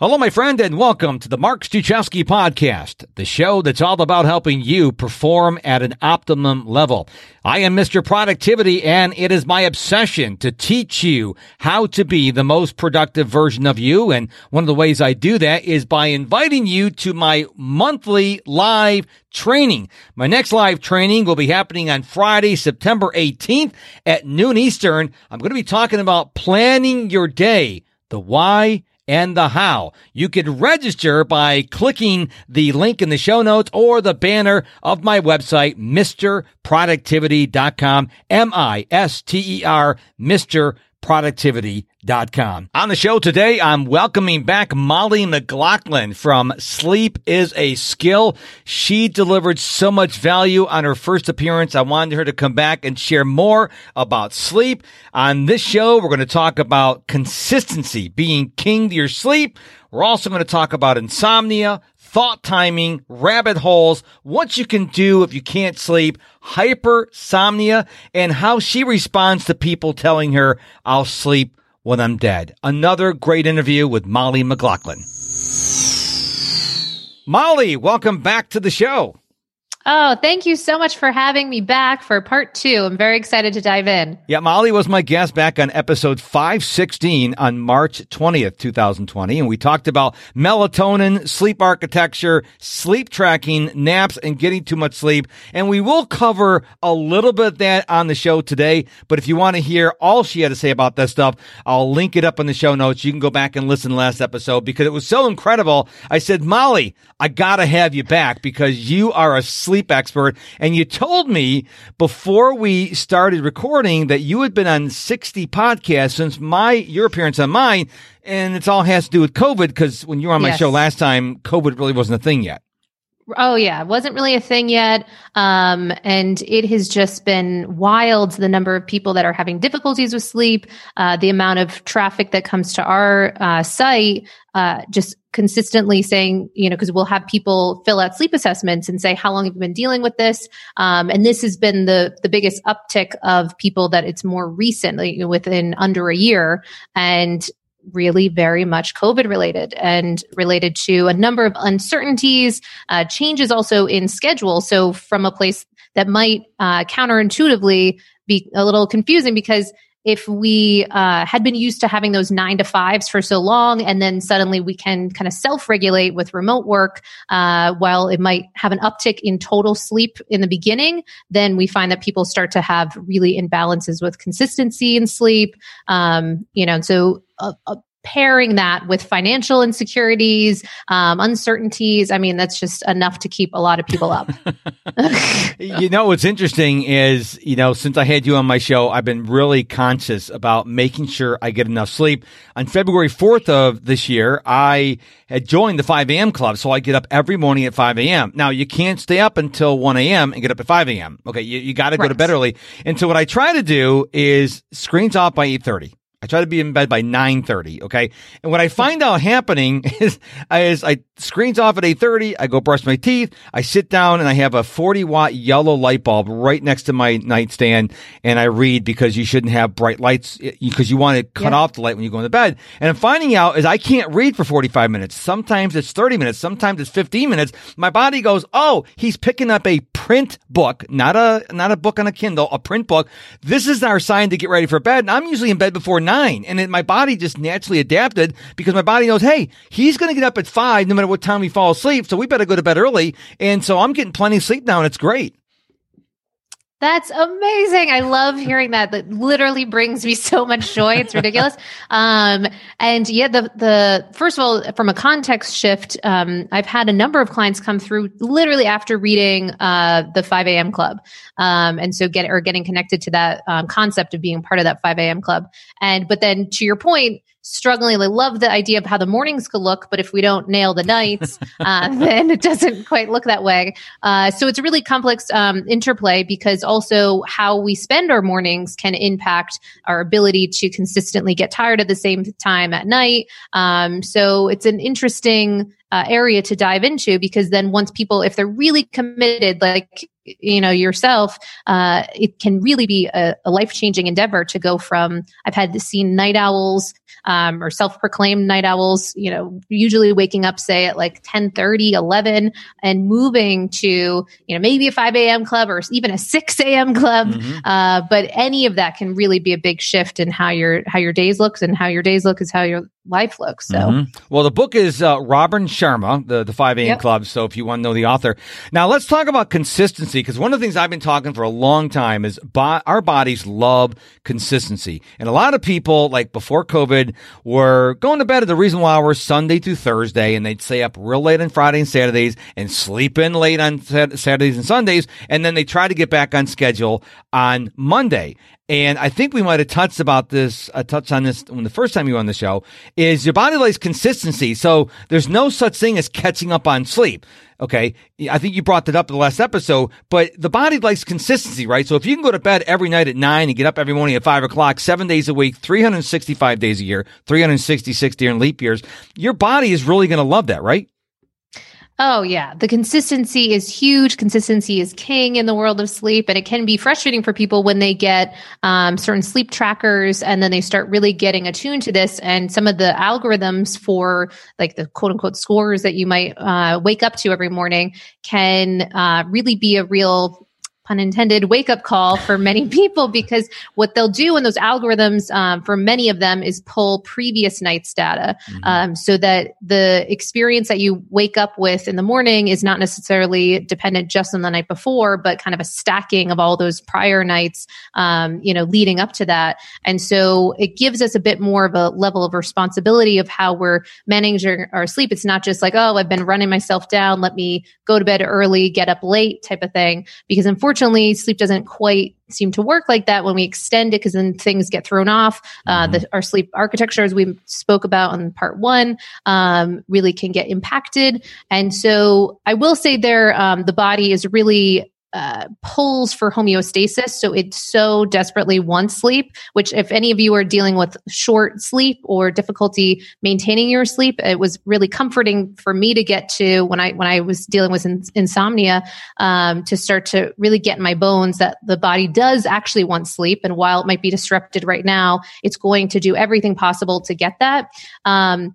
Hello, my friend, and welcome to the Mark Struczewski podcast, the show that's all about helping you perform at an optimum level. I am Mr. Productivity, and it is my obsession to teach you how to be the most productive version of you. And one of the ways I do that is by inviting you to my monthly live training. My next live training will be happening on Friday, September 18th at noon Eastern. I'm going to be talking about planning your day, the why, and the how. You can register by clicking the link in the show notes or the banner of my website, MrProductivity.com, M-I-S-T-E-R, Mr productivity.com. On the show today, I'm welcoming back Mollie McGlocklin from Sleep is a Skill. She delivered so much value on her first appearance. I wanted her to come back and share more about sleep. On this show, we're going to talk about consistency, being king to your sleep. We're also going to talk about insomnia, thought timing, rabbit holes, what you can do if you can't sleep, hypersomnia, and how she responds to people telling her, I'll sleep when I'm dead. Another great interview with Mollie McGlocklin. Mollie, welcome back to the show. Oh, thank you so much for having me back for part two. I'm very excited to dive in. Yeah, Mollie was my guest back on episode 516 on March 20th, 2020. And we talked about melatonin, sleep architecture, sleep tracking, naps, and getting too much sleep. And we will cover a little bit of that on the show today. But if you want to hear all she had to say about that stuff, I'll link it up in the show notes. You can go back and listen to last episode because it was so incredible. I said, Mollie, I got to have you back because you are a sleep sleep expert. And you told me before we started recording that you had been on 60 podcasts since my, your appearance on mine. And it all has to do with COVID because when you were on my yes. show last time, COVID really wasn't a thing yet. Oh yeah, it wasn't really a thing yet. Um, and it has just been wild the number of people that are having difficulties with sleep, uh, the amount of traffic that comes to our uh, site, uh, just consistently saying, you know, because we'll have people fill out sleep assessments and say, how long have you been dealing with this? Um, and this has been the the biggest uptick of people that it's more recently within under a year. And really very much COVID related and related to a number of uncertainties, uh, changes also in schedule. So, from a place that might uh, counterintuitively be a little confusing because if we uh, had been used to having those nine to fives for so long, and then suddenly we can kind of self regulate with remote work, uh, while it might have an uptick in total sleep in the beginning, then we find that people start to have really imbalances with consistency in sleep. Um, you know, so a, a pairing that with financial insecurities, um, uncertainties. I mean, that's just enough to keep a lot of people up. you know, what's interesting is, you know, since I had you on my show, I've been really conscious about making sure I get enough sleep. On February 4th of this year, I had joined the 5 a.m. club. So I get up every morning at 5 a.m. Now you can't stay up until 1 a.m. and get up at 5 a.m. Okay. You, you got to right. go to bed early. And so what I try to do is screens off by 830. I try to be in bed by 9:30, okay? And what I find out happening is is I screens off at 8:30, I go brush my teeth, I sit down and I have a 40 watt yellow light bulb right next to my nightstand and I read because you shouldn't have bright lights eh, because you want to cut yeah. off the light when you go into bed. And I'm finding out is I can't read for 45 minutes. Sometimes it's 30 minutes, sometimes it's 15 minutes. My body goes, "Oh, he's picking up a print book, not a not a book on a Kindle, a print book. This is our sign to get ready for bed." And I'm usually in bed before 9. And it, my body just naturally adapted because my body knows, hey, he's going to get up at five no matter what time we fall asleep. So we better go to bed early. And so I'm getting plenty of sleep now and it's great. That's amazing. I love hearing that. That literally brings me so much joy. It's ridiculous. um, and yeah, the the first of all, from a context shift, um, I've had a number of clients come through literally after reading uh, the 5 a.m. club, um, and so get or getting connected to that um, concept of being part of that 5 a.m. club. And but then to your point, struggling. I love the idea of how the mornings could look, but if we don't nail the nights, uh, then it doesn't quite look that way. Uh, so it's a really complex um, interplay because also how we spend our mornings can impact our ability to consistently get tired at the same time at night. Um, so it's an interesting uh, area to dive into because then once people, if they're really committed, like you know yourself, uh, it can really be a, a life changing endeavor to go from. I've had to see night owls um, or self proclaimed night owls. You know, usually waking up say at like 10, 30, 11 and moving to you know maybe a 5 a.m. club or even a 6 a.m. club. Mm-hmm. Uh, but any of that can really be a big shift in how your how your days looks and how your days look is how your life looks. So, mm-hmm. well, the book is uh, Robin Sharma, the the Five A.M. Yep. Club. So, if you want to know the author, now let's talk about consistency because one of the things I've been talking for a long time is bo- our bodies love consistency, and a lot of people, like before COVID, were going to bed at the reasonable hours Sunday through Thursday, and they'd stay up real late on Friday and Saturdays and sleep in late on Saturdays and Sundays, and then they try to get back on schedule on Monday. And I think we might have touched about this, uh, touched on this when the first time you were on the show, is your body likes consistency. So there's no such thing as catching up on sleep. Okay. I think you brought that up in the last episode, but the body likes consistency, right? So if you can go to bed every night at nine and get up every morning at five o'clock, seven days a week, 365 days a year, 366 during leap years, your body is really going to love that, right? Oh, yeah. The consistency is huge. Consistency is king in the world of sleep. And it can be frustrating for people when they get um, certain sleep trackers and then they start really getting attuned to this. And some of the algorithms for like the quote unquote scores that you might uh, wake up to every morning can uh, really be a real pun intended, wake up call for many people because what they'll do in those algorithms um, for many of them is pull previous night's data mm-hmm. um, so that the experience that you wake up with in the morning is not necessarily dependent just on the night before, but kind of a stacking of all those prior nights, um, you know, leading up to that. And so it gives us a bit more of a level of responsibility of how we're managing our sleep. It's not just like, oh, I've been running myself down. Let me go to bed early, get up late type of thing. Because unfortunately, unfortunately, sleep doesn't quite seem to work like that when we extend it because then things get thrown off. Uh, the, mm-hmm. our sleep architecture, as we spoke about in part one, um, really can get impacted. And so I will say there, um, the body is really uh, pulls for homeostasis. So it so desperately wants sleep, which, if any of you are dealing with short sleep or difficulty maintaining your sleep, it was really comforting for me to get to when I when I was dealing with in, insomnia um, to start to really get in my bones that the body does actually want sleep, and while it might be disrupted right now, it's going to do everything possible to get that. Um,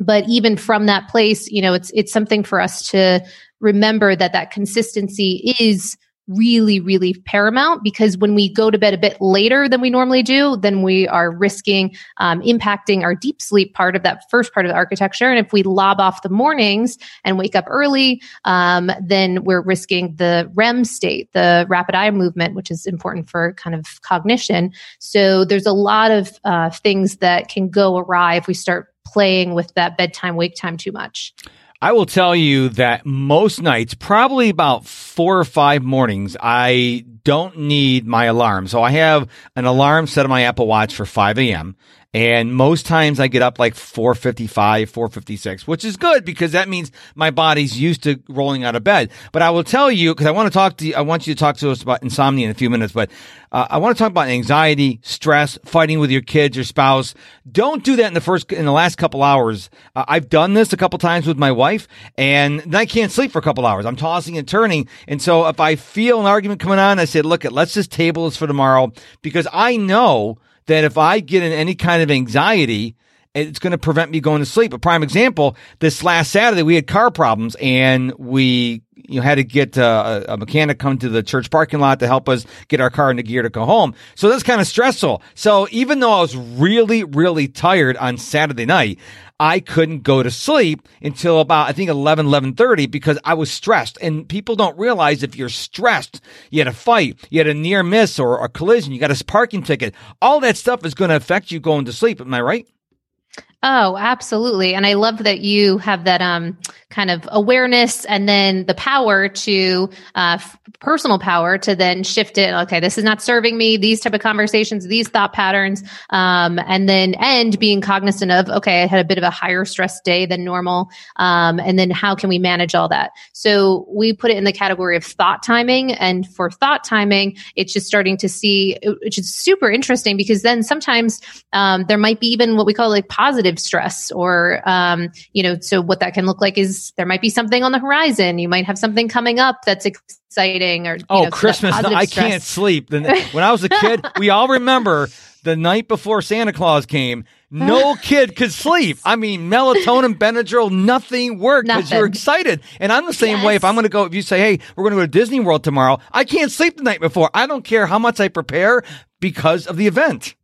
but even from that place, you know, it's it's something for us to remember that that consistency is really, really paramount because when we go to bed a bit later than we normally do, then we are risking um, impacting our deep sleep part of that first part of the architecture. And if we lob off the mornings and wake up early, um, then we're risking the REM state, the rapid eye movement, which is important for kind of cognition. So there's a lot of uh, things that can go awry if we start playing with that bedtime wake time too much. I will tell you that most nights, probably about four or five mornings, I don't need my alarm. So I have an alarm set on my Apple Watch for 5 a.m. And most times I get up like 455, 456, which is good because that means my body's used to rolling out of bed. But I will tell you, because I want to talk to you, I want you to talk to us about insomnia in a few minutes, but uh, I want to talk about anxiety, stress, fighting with your kids, your spouse. Don't do that in the first, in the last couple hours. Uh, I've done this a couple times with my wife and I can't sleep for a couple hours. I'm tossing and turning. And so if I feel an argument coming on, I say, look, let's just table this for tomorrow because I know that if I get in any kind of anxiety, it's going to prevent me going to sleep. A prime example, this last Saturday, we had car problems and we you know, had to get uh, a mechanic come to the church parking lot to help us get our car into gear to go home. So that's kind of stressful. So even though I was really, really tired on Saturday night, I couldn't go to sleep until about, I think 11, 1130 because I was stressed. And people don't realize if you're stressed, you had a fight, you had a near miss or a collision, you got a parking ticket, all that stuff is going to affect you going to sleep. Am I right? Oh, absolutely. And I love that you have that um, kind of awareness and then the power to uh, personal power to then shift it. Okay, this is not serving me. These type of conversations, these thought patterns, um, and then end being cognizant of okay, I had a bit of a higher stress day than normal, um, and then how can we manage all that? So we put it in the category of thought timing, and for thought timing, it's just starting to see, which is super interesting because then sometimes um, there might be even what we call like positive stress or um, you know so what that can look like is there might be something on the horizon. You might have something coming up that's exciting or oh know, Christmas! No, I stress. can't sleep. When I was a kid, we all remember the night before Santa Claus came. No kid could sleep. I mean, melatonin, Benadryl, nothing worked because you're excited. And I'm the same yes. way. If I'm going to go, if you say, "Hey, we're going to go to Disney World tomorrow," I can't sleep the night before. I don't care how much I prepare because of the event.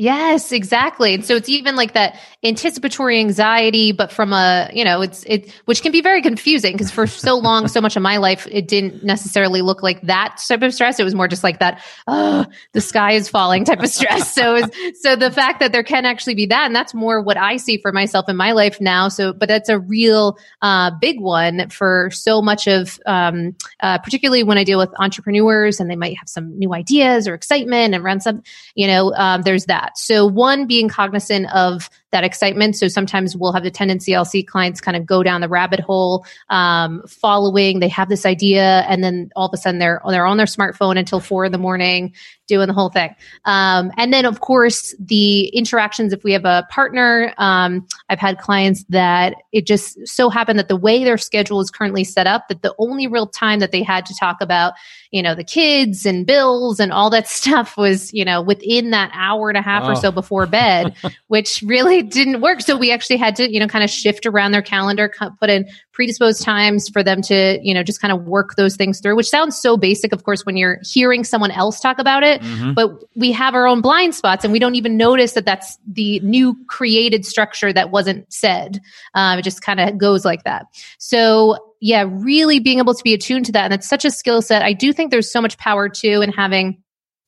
Yes, exactly. And so it's even like that anticipatory anxiety, but from a, you know, it's, it, which can be very confusing because for so long, so much of my life, it didn't necessarily look like that type of stress. It was more just like that, oh, the sky is falling type of stress. so, so the fact that there can actually be that, and that's more what I see for myself in my life now. So, but that's a real, uh, big one for so much of, um, uh, particularly when I deal with entrepreneurs and they might have some new ideas or excitement and run some, you know, um, there's that. So one being cognizant of that excitement. So sometimes we'll have the tendency, I'll see clients kind of go down the rabbit hole, um, following, they have this idea and then all of a sudden they're, they're on their smartphone until four in the morning doing the whole thing. Um, and then of course the interactions, if we have a partner, um, I've had clients that it just so happened that the way their schedule is currently set up, that the only real time that they had to talk about, you know, the kids and bills and all that stuff was, you know, within that hour and a half oh. or so before bed, which really didn't work. So we actually had to, you know, kind of shift around their calendar, put in predisposed times for them to, you know, just kind of work those things through, which sounds so basic, of course, when you're hearing someone else talk about it. Mm-hmm. But we have our own blind spots and we don't even notice that that's the new created structure that wasn't said. Um, it just kind of goes like that. So yeah, really being able to be attuned to that. And it's such a skill set. I do think there's so much power too in having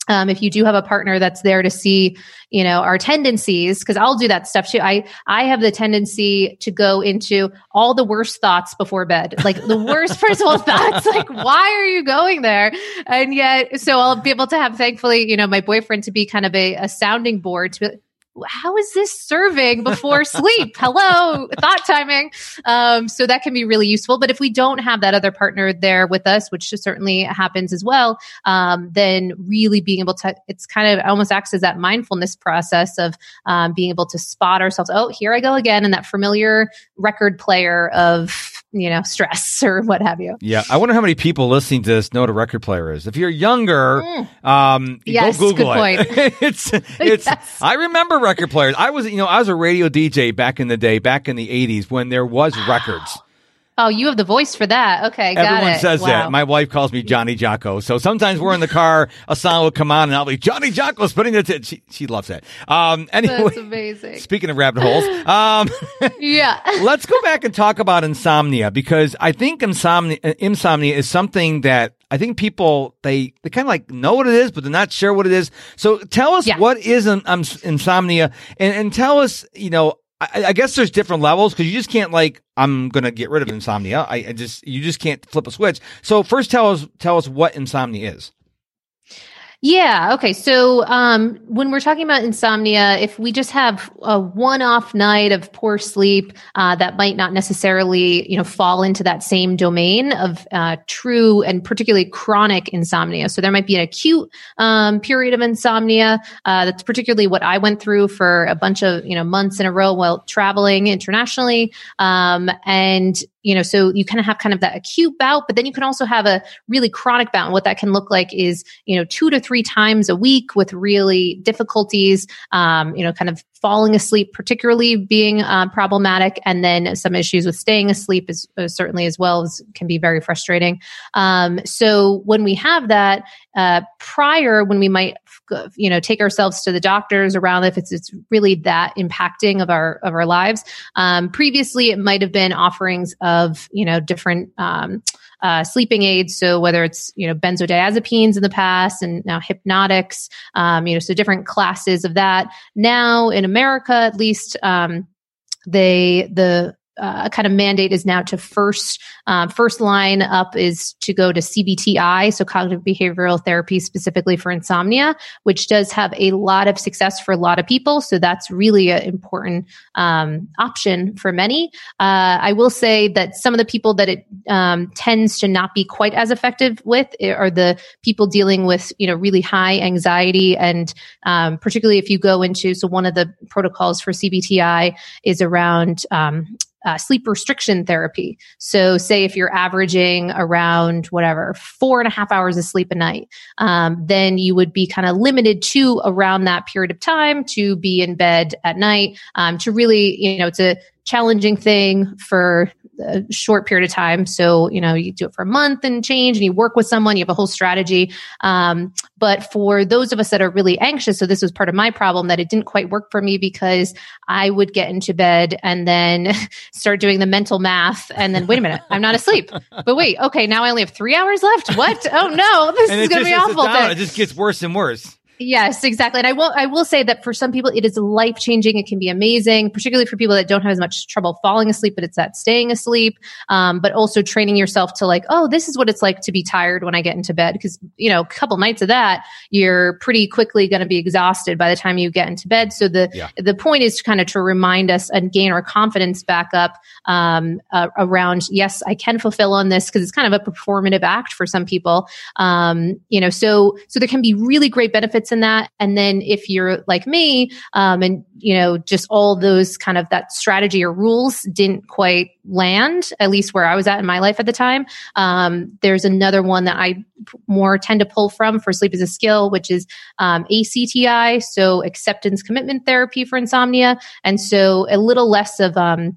um, if you do have a partner that's there to see you know our tendencies because i'll do that stuff too. I i have the tendency to go into all the worst thoughts before bed. Like the worst personal thoughts like why are you going there? And yet so i'll be able to have thankfully you know my boyfriend to be kind of a, a sounding board to how is this serving before sleep? Hello, thought timing. Um, so that can be really useful. But if we don't have that other partner there with us, which certainly happens as well, um, then really being able to, it's kind of almost acts as that mindfulness process of um, being able to spot ourselves. Oh, here I go again, and that familiar record player of you know stress or what have you. Yeah, I wonder how many people listening to this know what a record player is. If you're younger, mm. um, yes, go Google it. it's it's. Yes. I remember record players. I was, you know, I was a radio DJ back in the day, back in the '80s when there was records. Oh, you have the voice for that. Okay, Everyone says wow. that. My wife calls me Johnny Jocko. So sometimes we're in the car, a song will come on, and I'll be Johnny Jocko's putting it. T-. She she loves that. Um, anyway, that's amazing. Speaking of rabbit holes, um, yeah, let's go back and talk about insomnia because I think insomnia insomnia is something that I think people they they kind of like know what it is, but they're not sure what it is. So tell us yeah. what is um, insomnia, and, and tell us, you know, I, I guess there's different levels because you just can't like I'm gonna get rid of insomnia. I, I just you just can't flip a switch. So first, tell us tell us what insomnia is. Yeah. Okay. So um, when we're talking about insomnia, if we just have a one-off night of poor sleep, uh, that might not necessarily, you know, fall into that same domain of uh, true and particularly chronic insomnia. So there might be an acute um, period of insomnia. Uh, that's particularly what I went through for a bunch of you know months in a row while traveling internationally. Um, and you know, so you kind of have kind of that acute bout, but then you can also have a really chronic bout. And what that can look like is, you know, two to three times a week with really difficulties, um, you know, kind of falling asleep, particularly being uh, problematic, and then some issues with staying asleep is uh, certainly as well as can be very frustrating. Um, so when we have that uh, prior, when we might you know take ourselves to the doctors around if it's it's really that impacting of our of our lives um, previously it might have been offerings of you know different um, uh, sleeping aids. So whether it's you know benzodiazepines in the past and now hypnotics, um, you know, so different classes of that. Now in America, at least, um, they the uh, kind of mandate is now to first um, first line up is to go to CBTI, so cognitive behavioral therapy specifically for insomnia, which does have a lot of success for a lot of people. So that's really an important um, option for many. Uh, I will say that some of the people that it um, tends to not be quite as effective with are the people dealing with you know really high anxiety and um, particularly if you go into so one of the protocols for CBTI is around um, uh, sleep restriction therapy. So, say if you're averaging around whatever four and a half hours of sleep a night, um, then you would be kind of limited to around that period of time to be in bed at night. Um, to really, you know, it's a challenging thing for a short period of time. So, you know, you do it for a month and change and you work with someone, you have a whole strategy. Um, but for those of us that are really anxious, so this was part of my problem that it didn't quite work for me because I would get into bed and then start doing the mental math and then, wait a minute, I'm not asleep. But wait, okay, now I only have three hours left. What? Oh no, this is going to be awful. It just gets worse and worse. Yes, exactly. And I will I will say that for some people it is life changing. It can be amazing, particularly for people that don't have as much trouble falling asleep, but it's that staying asleep. Um, but also training yourself to like, oh, this is what it's like to be tired when I get into bed. Because you know, a couple nights of that, you're pretty quickly going to be exhausted by the time you get into bed. So the yeah. the point is to kind of to remind us and gain our confidence back up um, uh, around. Yes, I can fulfill on this because it's kind of a performative act for some people. Um, you know, so so there can be really great benefits in that. And then if you're like me, um, and you know, just all those kind of that strategy or rules didn't quite land, at least where I was at in my life at the time. Um, there's another one that I more tend to pull from for sleep as a skill, which is um, ACTI, so acceptance commitment therapy for insomnia, and so a little less of um,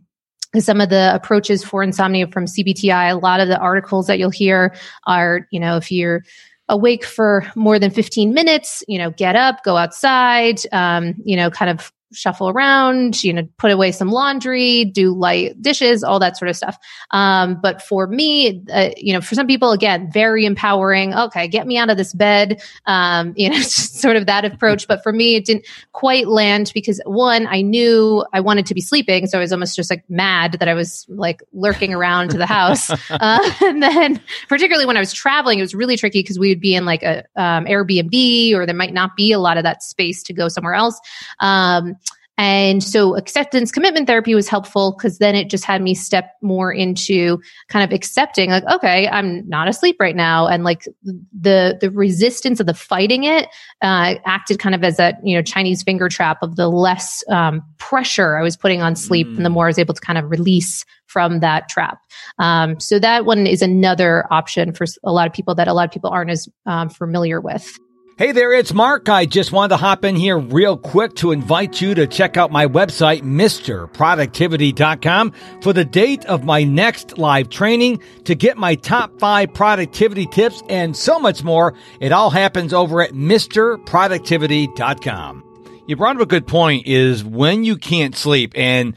some of the approaches for insomnia from CBTI. A lot of the articles that you'll hear are, you know, if you're awake for more than 15 minutes, you know, get up, go outside, um, you know, kind of shuffle around, you know, put away some laundry, do light dishes, all that sort of stuff. Um, but for me, uh, you know, for some people, again, very empowering. Okay, get me out of this bed. Um, you know, sort of that approach. But for me, it didn't quite land because one, I knew I wanted to be sleeping, so I was almost just like mad that I was like lurking around to the house. Uh, and then, particularly when I was traveling, it was really tricky because we would be in like a um, Airbnb, or there might not be a lot of that space to go somewhere else. Um, and so acceptance commitment therapy was helpful because then it just had me step more into kind of accepting like, okay, I'm not asleep right now. And like the, the resistance of the fighting it, uh, acted kind of as a, you know, Chinese finger trap of the less, um, pressure I was putting on sleep mm. and the more I was able to kind of release from that trap. Um, so that one is another option for a lot of people that a lot of people aren't as um, familiar with. Hey there, it's Mark. I just wanted to hop in here real quick to invite you to check out my website, MrProductivity.com, for the date of my next live training to get my top five productivity tips and so much more. It all happens over at MrProductivity.com. You brought up a good point is when you can't sleep and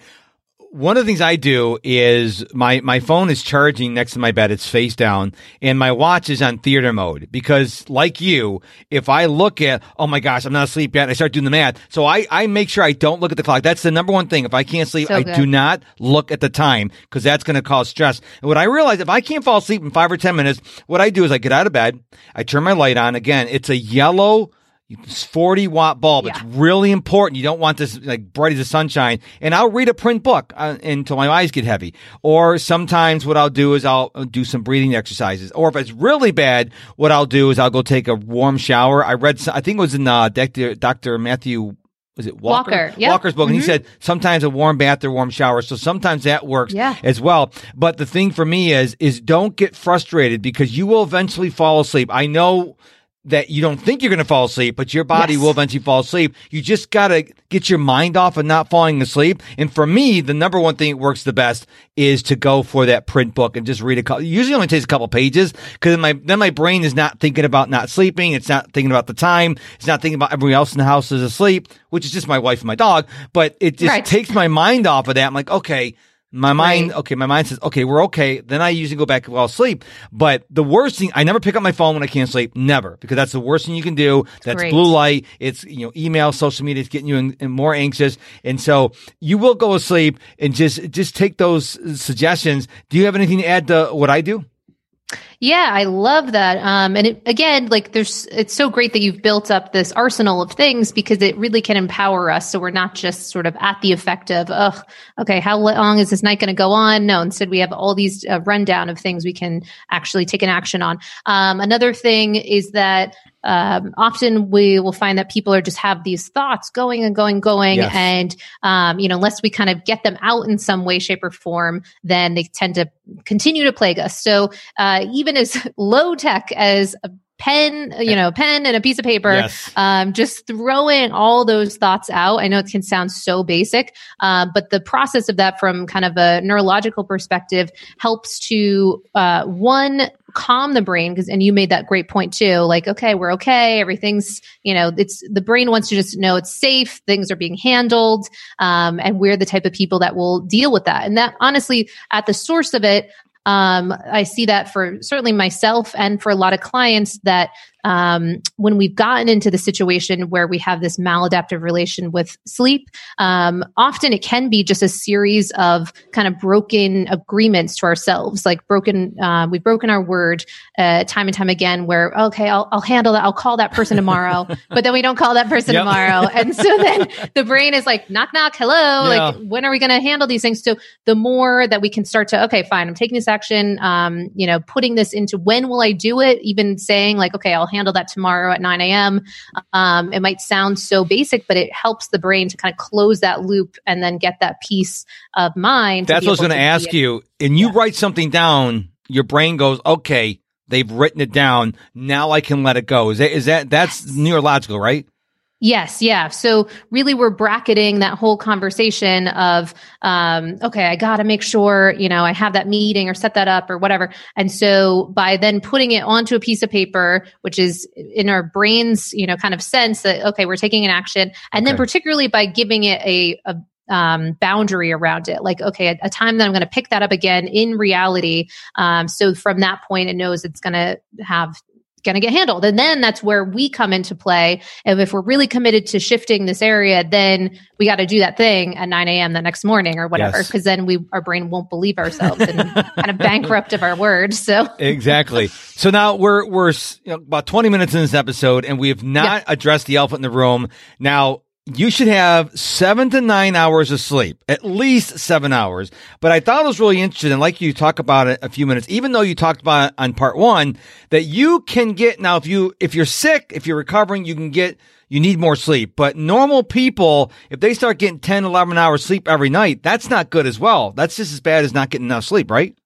one of the things I do is my, my phone is charging next to my bed. It's face down and my watch is on theater mode because like you, if I look at, oh my gosh, I'm not asleep yet. I start doing the math. So I, I make sure I don't look at the clock. That's the number one thing. If I can't sleep, so I do not look at the time because that's going to cause stress. And what I realize, if I can't fall asleep in five or 10 minutes, what I do is I get out of bed. I turn my light on. Again, it's a yellow 40 watt bulb. Yeah. It's really important. You don't want this like bright as the sunshine. And I'll read a print book uh, until my eyes get heavy. Or sometimes what I'll do is I'll uh, do some breathing exercises. Or if it's really bad, what I'll do is I'll go take a warm shower. I read, I think it was in uh, Dr. Dr. Matthew was it Walker? Walker yep. Walker's book. Mm-hmm. And he mm-hmm. said sometimes a warm bath or warm shower. So sometimes that works yeah. as well. But the thing for me is, is don't get frustrated because you will eventually fall asleep. I know that you don't think you're going to fall asleep, but your body yes. will eventually fall asleep. You just got to get your mind off of not falling asleep. And for me, the number one thing that works the best is to go for that print book and just read a couple. Usually only takes a couple pages because then my, then my brain is not thinking about not sleeping. It's not thinking about the time. It's not thinking about everyone else in the house is asleep, which is just my wife and my dog. But it just right. takes my mind off of that. I'm like, okay, my mind, right. okay, my mind says, okay, we're okay. Then I usually go back and fall asleep. But the worst thing, I never pick up my phone when I can't sleep. Never. Because that's the worst thing you can do. That's Great. blue light. It's, you know, email, social media. It's getting you in, in more anxious. And so you will go to sleep and just, just take those suggestions. Do you have anything to add to what I do? Yeah, I love that. Um, and it, again, like there's, it's so great that you've built up this arsenal of things because it really can empower us. So we're not just sort of at the effect of, oh, okay, how long is this night going to go on? No, instead we have all these uh, rundown of things we can actually take an action on. Um, another thing is that um, often we will find that people are just have these thoughts going and going, going, Yes. and um, you know, unless we kind of get them out in some way, shape, or form, then they tend to continue to plague us. So uh, even as low tech as a pen, you know, pen and a piece of paper, Yes. um, just throwing all those thoughts out. I know it can sound so basic, uh, but the process of that from kind of a neurological perspective helps to uh, one calm the brain because and you made that great point too like okay we're okay everything's you know it's the brain wants to just know it's safe things are being handled um, and we're the type of people that will deal with that and that honestly at the source of it um, I see that for certainly myself and for a lot of clients that um, when we've gotten into the situation where we have this maladaptive relation with sleep, um, often it can be just a series of kind of broken agreements to ourselves, like broken, uh, we've broken our word uh, time and time again where, okay, I'll, I'll handle that. I'll call that person tomorrow, but then we don't call that person Yep. tomorrow. And so then the brain is like, knock, knock, hello. Yeah. Like, when are we going to handle these things? So the more that we can start to, okay, fine, I'm taking this action, um, you know, putting this into when will I do it? Even saying like, okay, I'll handle that tomorrow at 9 a.m. Um, it might sound so basic, but it helps the brain to kind of close that loop and then get that peace of mind. That's what I was going to ask you. And you Yeah. write something down, your brain goes, okay, they've written it down. Now I can let it go. Is that, is that, that's neurological, right? Yes, yeah. So really, we're bracketing that whole conversation of, um, okay, I got to make sure, you know, I have that meeting or set that up or whatever. And so by then putting it onto a piece of paper, which is in our brains, you know, kind of sense that, okay, we're taking an action. And then particularly by giving it a, a um, boundary around it, like, okay, a, a time that I'm going to pick that up again in reality. Um, so from that point, it knows it's going to have going to get handled. And then that's where we come into play. And if we're really committed to shifting this area, then we got to do that thing at 9 a.m. the next morning or whatever, Yes. because then we our brain won't believe ourselves and kind of bankrupt of our word. So Exactly. so now we're, we're you know, about 20 minutes in this episode and we have not addressed the elephant in the room. Now, you should have seven to nine hours of sleep, at least seven hours. But I thought it was really interesting, like you talk about it a few minutes, even though you talked about on part one, that you can get now if you if you're sick, if you're recovering, you can get you need more sleep. But normal people, if they start getting 10, 11 hours sleep every night, that's not good as well. That's just as bad as not getting enough sleep, right?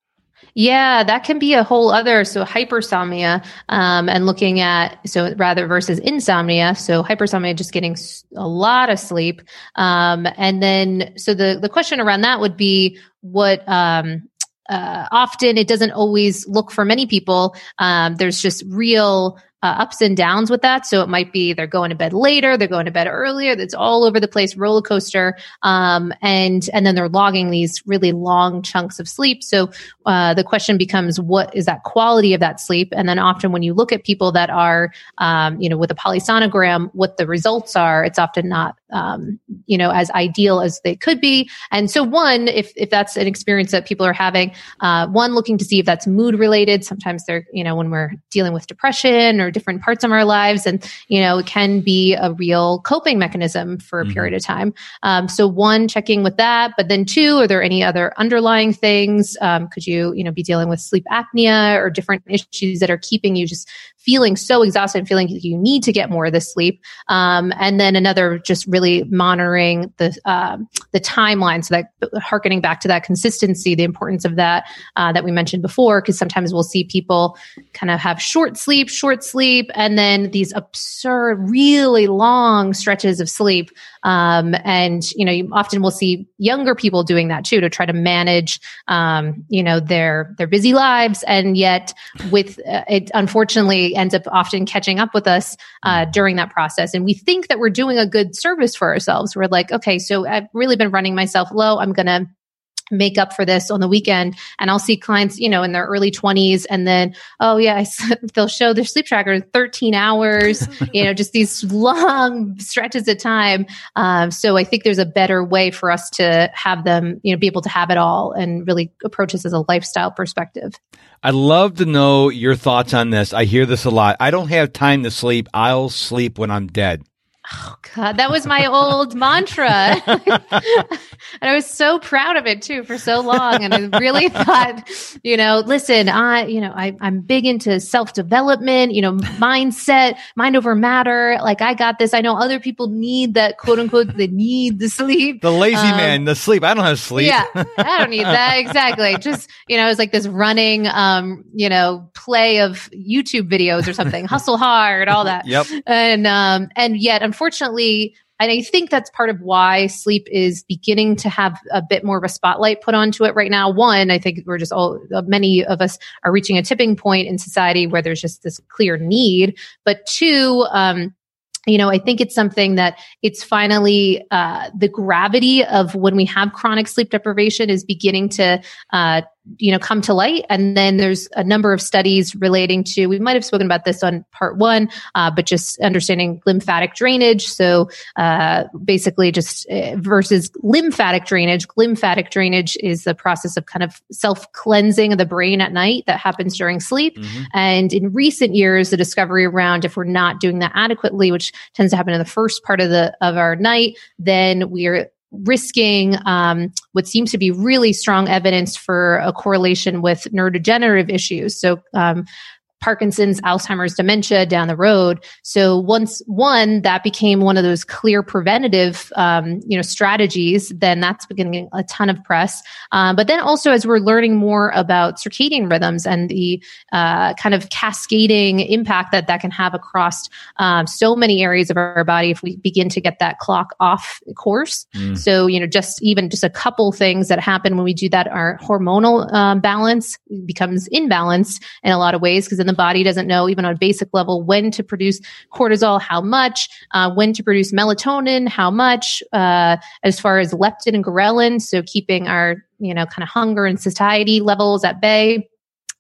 Yeah, that can be a whole other. So hypersomnia, um, and looking at so rather versus insomnia. So hypersomnia, just getting a lot of sleep, um, and then so the the question around that would be what. Um, uh, often it doesn't always look for many people. Um, there's just real uh, ups and downs with that. So it might be they're going to bed later, they're going to bed earlier. That's all over the place, roller coaster. Um, and and then they're logging these really long chunks of sleep. So uh, the question becomes, what is that quality of that sleep? And then often when you look at people that are, um, you know, with a polysomnogram, what the results are, it's often not, um, you know, as ideal as they could be. And so one, if if that's an experience that people are having, uh, one looking to see if that's mood related. Sometimes they're, you know, when we're dealing with depression or different parts of our lives, and you know, it can be a real coping mechanism for a Mhm. period of time. Um, so one, checking with that, but then two, are there any other underlying things? Um, could you, you know, be dealing with sleep apnea or different issues that are keeping you just feeling so exhausted and feeling you need to get more of the sleep? Um, and then another, just really monitoring the um, the timeline, so that harkening back to that consistency, the importance of that uh, that we mentioned before, because sometimes we'll see people kind of have short sleep, short sleep, and then these absurd, really long stretches of sleep. Um, and you know, you often will see younger people doing that too to try to manage, um, you know, their their busy lives, and yet with uh, it, unfortunately, ends up often catching up with us uh, during that process. And we think that we're doing a good service for ourselves. We're like, okay, so I've really been running myself low. I'm gonna make up for this on the weekend and i'll see clients you know in their early 20s and then oh yeah they'll show their sleep tracker 13 hours you know just these long stretches of time um, so i think there's a better way for us to have them you know be able to have it all and really approach this as a lifestyle perspective I'd love to know your thoughts on this. I hear this a lot. I don't have time to sleep. I'll sleep when I'm dead. Oh God, that was my old mantra. and I was so proud of it too for so long. And I really thought, you know, listen, I, you know, I, I'm big into self development, you know, mindset, mind over matter. Like I got this. I know other people need that quote unquote, they need the sleep. The lazy um, man, the sleep. I don't have sleep. Yeah. I don't need that. Exactly. Just, you know, it was like this running, um, you know, play of YouTube videos or something, hustle hard, all that. Yep. And, um, and yet unfortunately, and I think that's part of why sleep is beginning to have a bit more of a spotlight put onto it right now. One, I think we're just all, many of us are reaching a tipping point in society where there's just this clear need. But two, um, you know, I think it's something that it's finally uh, the gravity of when we have chronic sleep deprivation is beginning to uh, you know come to light. And then there's a number of studies relating to we might have spoken about this on part one uh, but just understanding glymphatic drainage. So uh, basically just uh, versus lymphatic drainage. Glymphatic drainage is the process of kind of self cleansing of the brain at night that happens during sleep. Mm-hmm. and in recent years the discovery around if we're not doing that adequately which tends to happen in the first part of the of our night then we're risking um, what seems to be really strong evidence for a correlation with neurodegenerative issues. So, um, Parkinson's, Alzheimer's, dementia down the road. So once one that became one of those clear preventative, um, you know, strategies, then that's getting a ton of press. Um, but then also as we're learning more about circadian rhythms and the uh, kind of cascading impact that that can have across um, so many areas of our body, if we begin to get that clock off course. Mm. So you know, just even just a couple things that happen when we do that, our hormonal um, balance becomes imbalanced in a lot of ways because in the the body doesn't know, even on a basic level, when to produce cortisol, how much, uh, when to produce melatonin, how much, uh, as far as leptin and ghrelin. So keeping our, you know, kind of hunger and satiety levels at bay.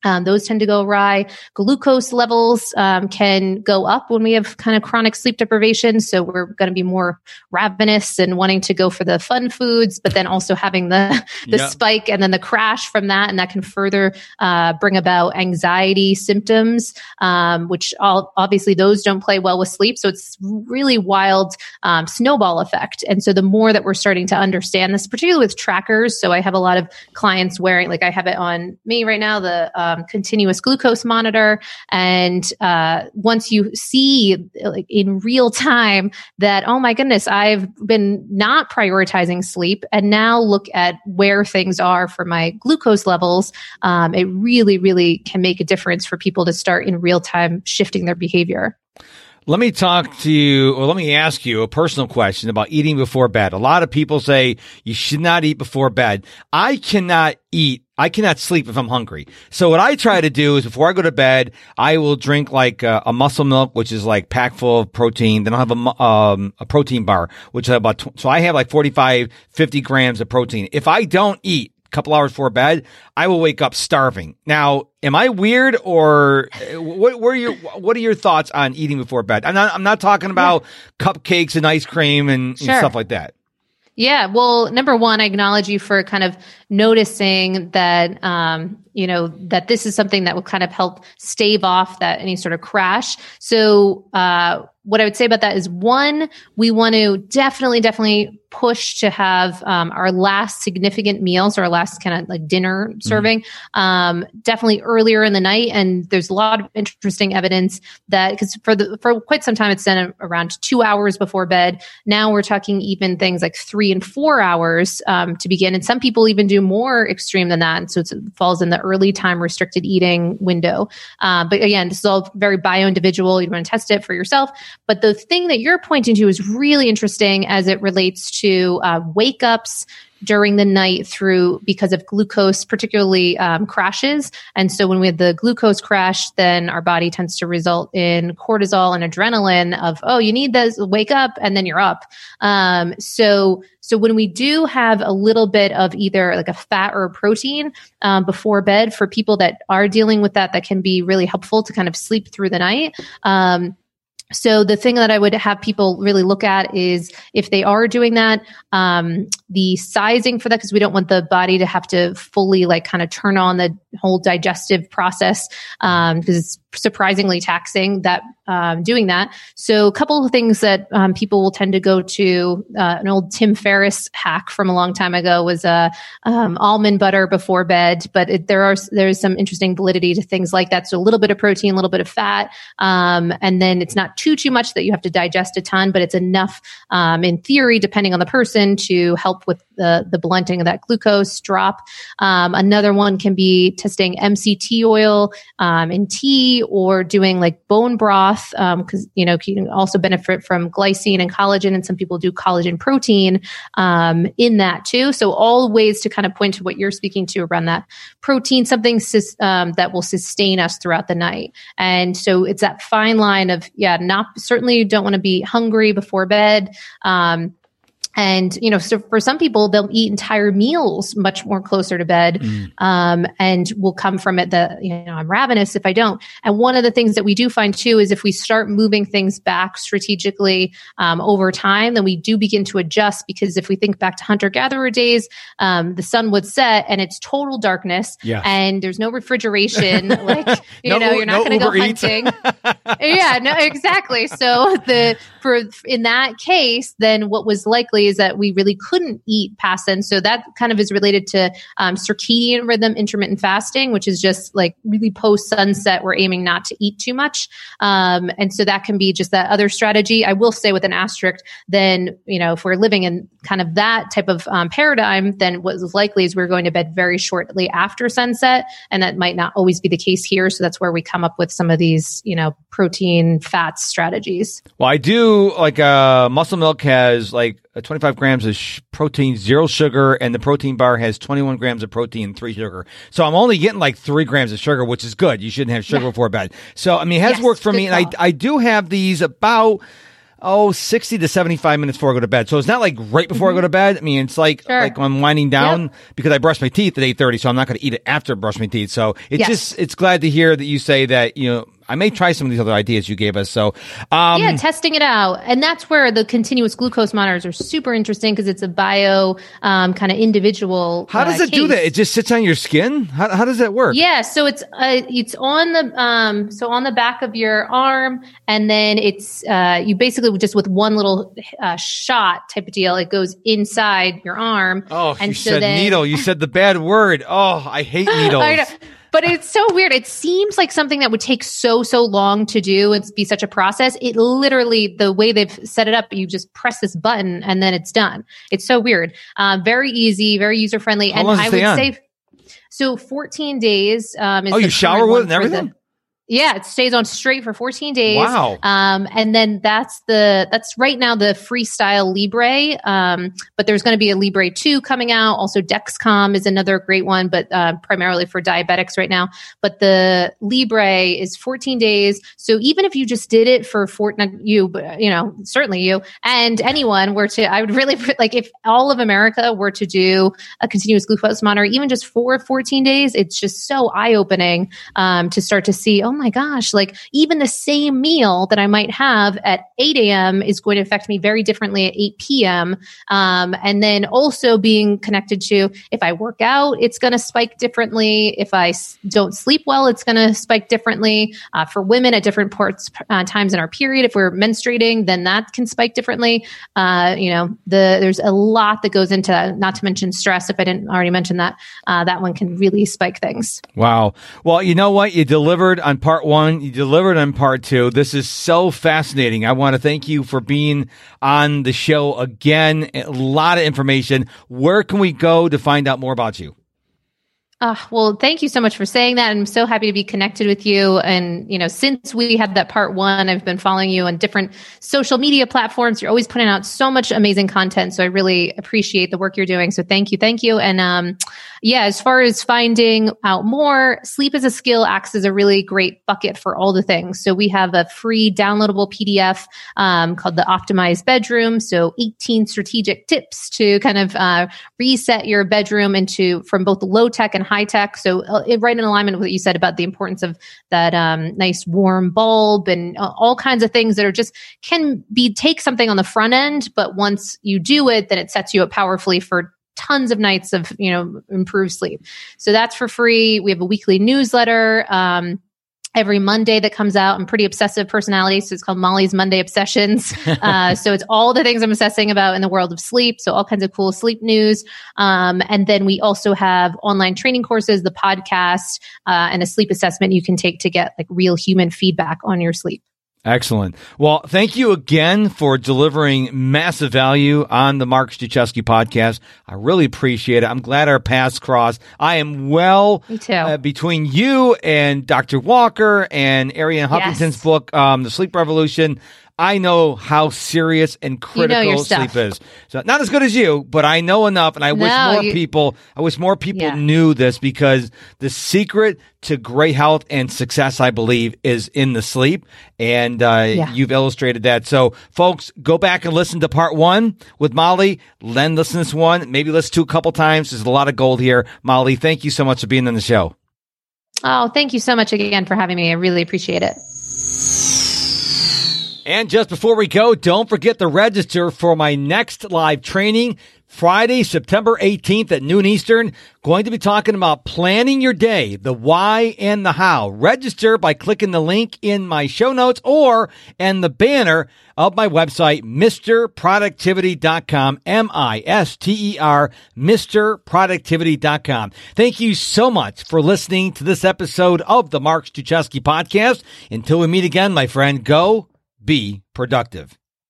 Um, those tend to go awry. Glucose levels um, can go up when we have kind of chronic sleep deprivation. So we're going to be more ravenous and wanting to go for the fun foods, but then also having the the spike and then the crash from that, and that can further uh, bring about anxiety symptoms, um, which all obviously those don't play well with sleep. So it's really wild um, snowball effect. And so the more that we're starting to understand this, particularly with trackers. So I have a lot of clients wearing, like I have it on me right now, the uh, um, continuous glucose monitor. And uh, once you see like in real time that, oh my goodness, I've been not prioritizing sleep and now look at where things are for my glucose levels, um, it really, really can make a difference for people to start in real time shifting their behavior. Let me talk to you, or let me ask you a personal question about eating before bed. A lot of people say you should not eat before bed. I cannot eat. I cannot sleep if I'm hungry. So what I try to do is before I go to bed, I will drink like a, a muscle milk, which is like packed full of protein. Then I'll have a, um, a protein bar, which is about, tw- so I have like 45, 50 grams of protein. If I don't eat, a couple hours before bed, I will wake up starving. Now, am I weird or uh, what, what are your what are your thoughts on eating before bed? I'm not I'm not talking about yeah. cupcakes and ice cream and, sure. and stuff like that. Yeah, well, number one, I acknowledge you for kind of noticing that um, you know that this is something that will kind of help stave off that any sort of crash. So, uh, what I would say about that is one, we want to definitely, definitely push to have um, our last significant meals or our last kind of like dinner mm-hmm. serving mm-hmm. um, definitely earlier in the night. And there's a lot of interesting evidence that because for the for quite some time it's done around two hours before bed. Now we're talking even things like three and four hours um, to begin, and some people even do more extreme than that. And so it falls in the early time restricted eating window. Uh, but again, this is all very bio individual. You want to test it for yourself. But the thing that you're pointing to is really interesting as it relates to uh, wake ups during the night through because of glucose, particularly um, crashes. And so when we have the glucose crash, then our body tends to result in cortisol and adrenaline of, oh, you need this, wake up, and then you're up. Um, so, so when we do have a little bit of either like a fat or a protein um, before bed for people that are dealing with that, that can be really helpful to kind of sleep through the night. Um, so the thing that I would have people really look at is if they are doing that, um, the sizing for that, because we don't want the body to have to fully like kind of turn on the whole digestive process because um, it's surprisingly taxing. That um, doing that. So, a couple of things that um, people will tend to go to uh, an old Tim Ferriss hack from a long time ago was uh, um, almond butter before bed, but it, there are there's some interesting validity to things like that. So, a little bit of protein, a little bit of fat, um, and then it's not too too much that you have to digest a ton, but it's enough um, in theory, depending on the person, to help with the the blunting of that glucose drop. Um, another one can be testing MCT oil in tea or doing like bone broth because um, you know you can also benefit from glycine and collagen, and some people do collagen protein um, in that too. So all ways to kind of point to what you're speaking to around that protein, something sus- um, that will sustain us throughout the night. And so it's that fine line of yeah, not certainly you don't want to be hungry before bed. Um, and you know so for some people they'll eat entire meals much more closer to bed mm. um, and will come from it that you know i'm ravenous if i don't and one of the things that we do find too is if we start moving things back strategically um, over time then we do begin to adjust because if we think back to hunter gatherer days um, the sun would set and it's total darkness yes. and there's no refrigeration like you no, know you're not no going to go hunting yeah no exactly so the for in that case then what was likely is that we really couldn't eat past then. So that kind of is related to um, circadian rhythm intermittent fasting, which is just like really post sunset, we're aiming not to eat too much. Um, and so that can be just that other strategy. I will say with an asterisk, then, you know, if we're living in kind of that type of um, paradigm, then what is likely is we're going to bed very shortly after sunset. And that might not always be the case here. So that's where we come up with some of these, you know, protein fats strategies. Well, I do like uh, muscle milk has like 25 grams of sh- protein, zero sugar, and the protein bar has 21 grams of protein and three sugar. So I'm only getting like three grams of sugar, which is good. You shouldn't have sugar yeah. before bed. So, I mean, it has yes, worked for me. Call. And I, I do have these about, oh, 60 to 75 minutes before I go to bed. So it's not like right before mm-hmm. I go to bed. I mean, it's like, sure. like I'm winding down yep. because I brush my teeth at 8.30. So I'm not going to eat it after I brush my teeth. So it's yes. just, it's glad to hear that you say that, you know, I may try some of these other ideas you gave us. So, um, yeah, testing it out, and that's where the continuous glucose monitors are super interesting because it's a bio um, kind of individual. How does uh, it case. do that? It just sits on your skin. How, how does that work? Yeah, so it's uh, it's on the um, so on the back of your arm, and then it's uh, you basically just with one little uh, shot type of deal. It goes inside your arm. Oh, and you so said then, needle. You said the bad word. Oh, I hate needles. But it's so weird. It seems like something that would take so, so long to do and be such a process. It literally, the way they've set it up, you just press this button and then it's done. It's so weird. Uh, very easy, very user friendly. And I would on? say, so 14 days. Um, oh, you shower with and everything? Yeah, it stays on straight for 14 days. Wow. Um, and then that's the that's right now the freestyle Libre. Um, but there's going to be a Libre 2 coming out. Also Dexcom is another great one, but uh, primarily for diabetics right now. But the Libre is 14 days. So even if you just did it for four, you, but you know, certainly you and anyone were to, I would really like if all of America were to do a continuous glucose monitor, even just for 14 days, it's just so eye opening um, to start to see. Oh oh my gosh, like even the same meal that I might have at 8 a.m. is going to affect me very differently at 8 p.m. Um, and then also being connected to if I work out, it's going to spike differently. If I s- don't sleep well, it's going to spike differently. Uh, for women at different parts, uh, times in our period, if we're menstruating, then that can spike differently. Uh, you know, the there's a lot that goes into that, not to mention stress. If I didn't already mention that, uh, that one can really spike things. Wow. Well, you know what? You delivered on part one. You delivered on part two. This is so fascinating. I want to thank you for being on the show again. A lot of information. Where can we go to find out more about you? Uh, well, thank you so much for saying that. I'm so happy to be connected with you. And, you know, since we had that part one, I've been following you on different social media platforms. You're always putting out so much amazing content. So I really appreciate the work you're doing. So thank you. Thank you. And, um, yeah, as far as finding out more, Sleep is a Skill acts as a really great bucket for all the things. So we have a free downloadable PDF um, called the Optimized Bedroom. So 18 strategic tips to kind of uh, reset your bedroom into from both low tech and high tech. So uh, right in alignment with what you said about the importance of that um, nice warm bulb and uh, all kinds of things that are just can be take something on the front end, but once you do it, then it sets you up powerfully for tons of nights of you know improved sleep so that's for free we have a weekly newsletter um, every Monday that comes out. I'm pretty obsessive personality, so it's called Mollie's Monday Obsessions. Uh, so it's all the things I'm obsessing about in the world of sleep. So all kinds of cool sleep news. Um, and then we also have online training courses, the podcast, uh, and a sleep assessment you can take to get like real human feedback on your sleep. Excellent. Well, thank you again for delivering massive value on the Mark Struczewski podcast. I really appreciate it. I'm glad our paths crossed. I am well uh, between you and Dr. Walker and Arianna Huffington's yes. book, um, The Sleep Revolution. I know how serious and critical you know sleep is. So not as good as you, but I know enough, and I no, wish more you, people. I wish more people yeah. knew this because the secret to great health and success, I believe, is in the sleep, and uh, yeah. you've illustrated that. So, folks, go back and listen to part one with Mollie. Then listen to this one. Maybe listen to a couple times. There's a lot of gold here, Mollie. Thank you so much for being on the show. Oh, thank you so much again for having me. I really appreciate it. And just before we go, don't forget to register for my next live training Friday, September 18th at noon Eastern. Going to be talking about planning your day, the why and the how. Register by clicking the link in my show notes or in the banner of my website, MrProductivity.com, M-I-S-T-E-R, MrProductivity.com. Thank you so much for listening to this episode of the Mark Struczewski podcast. Until we meet again, my friend, go be productive.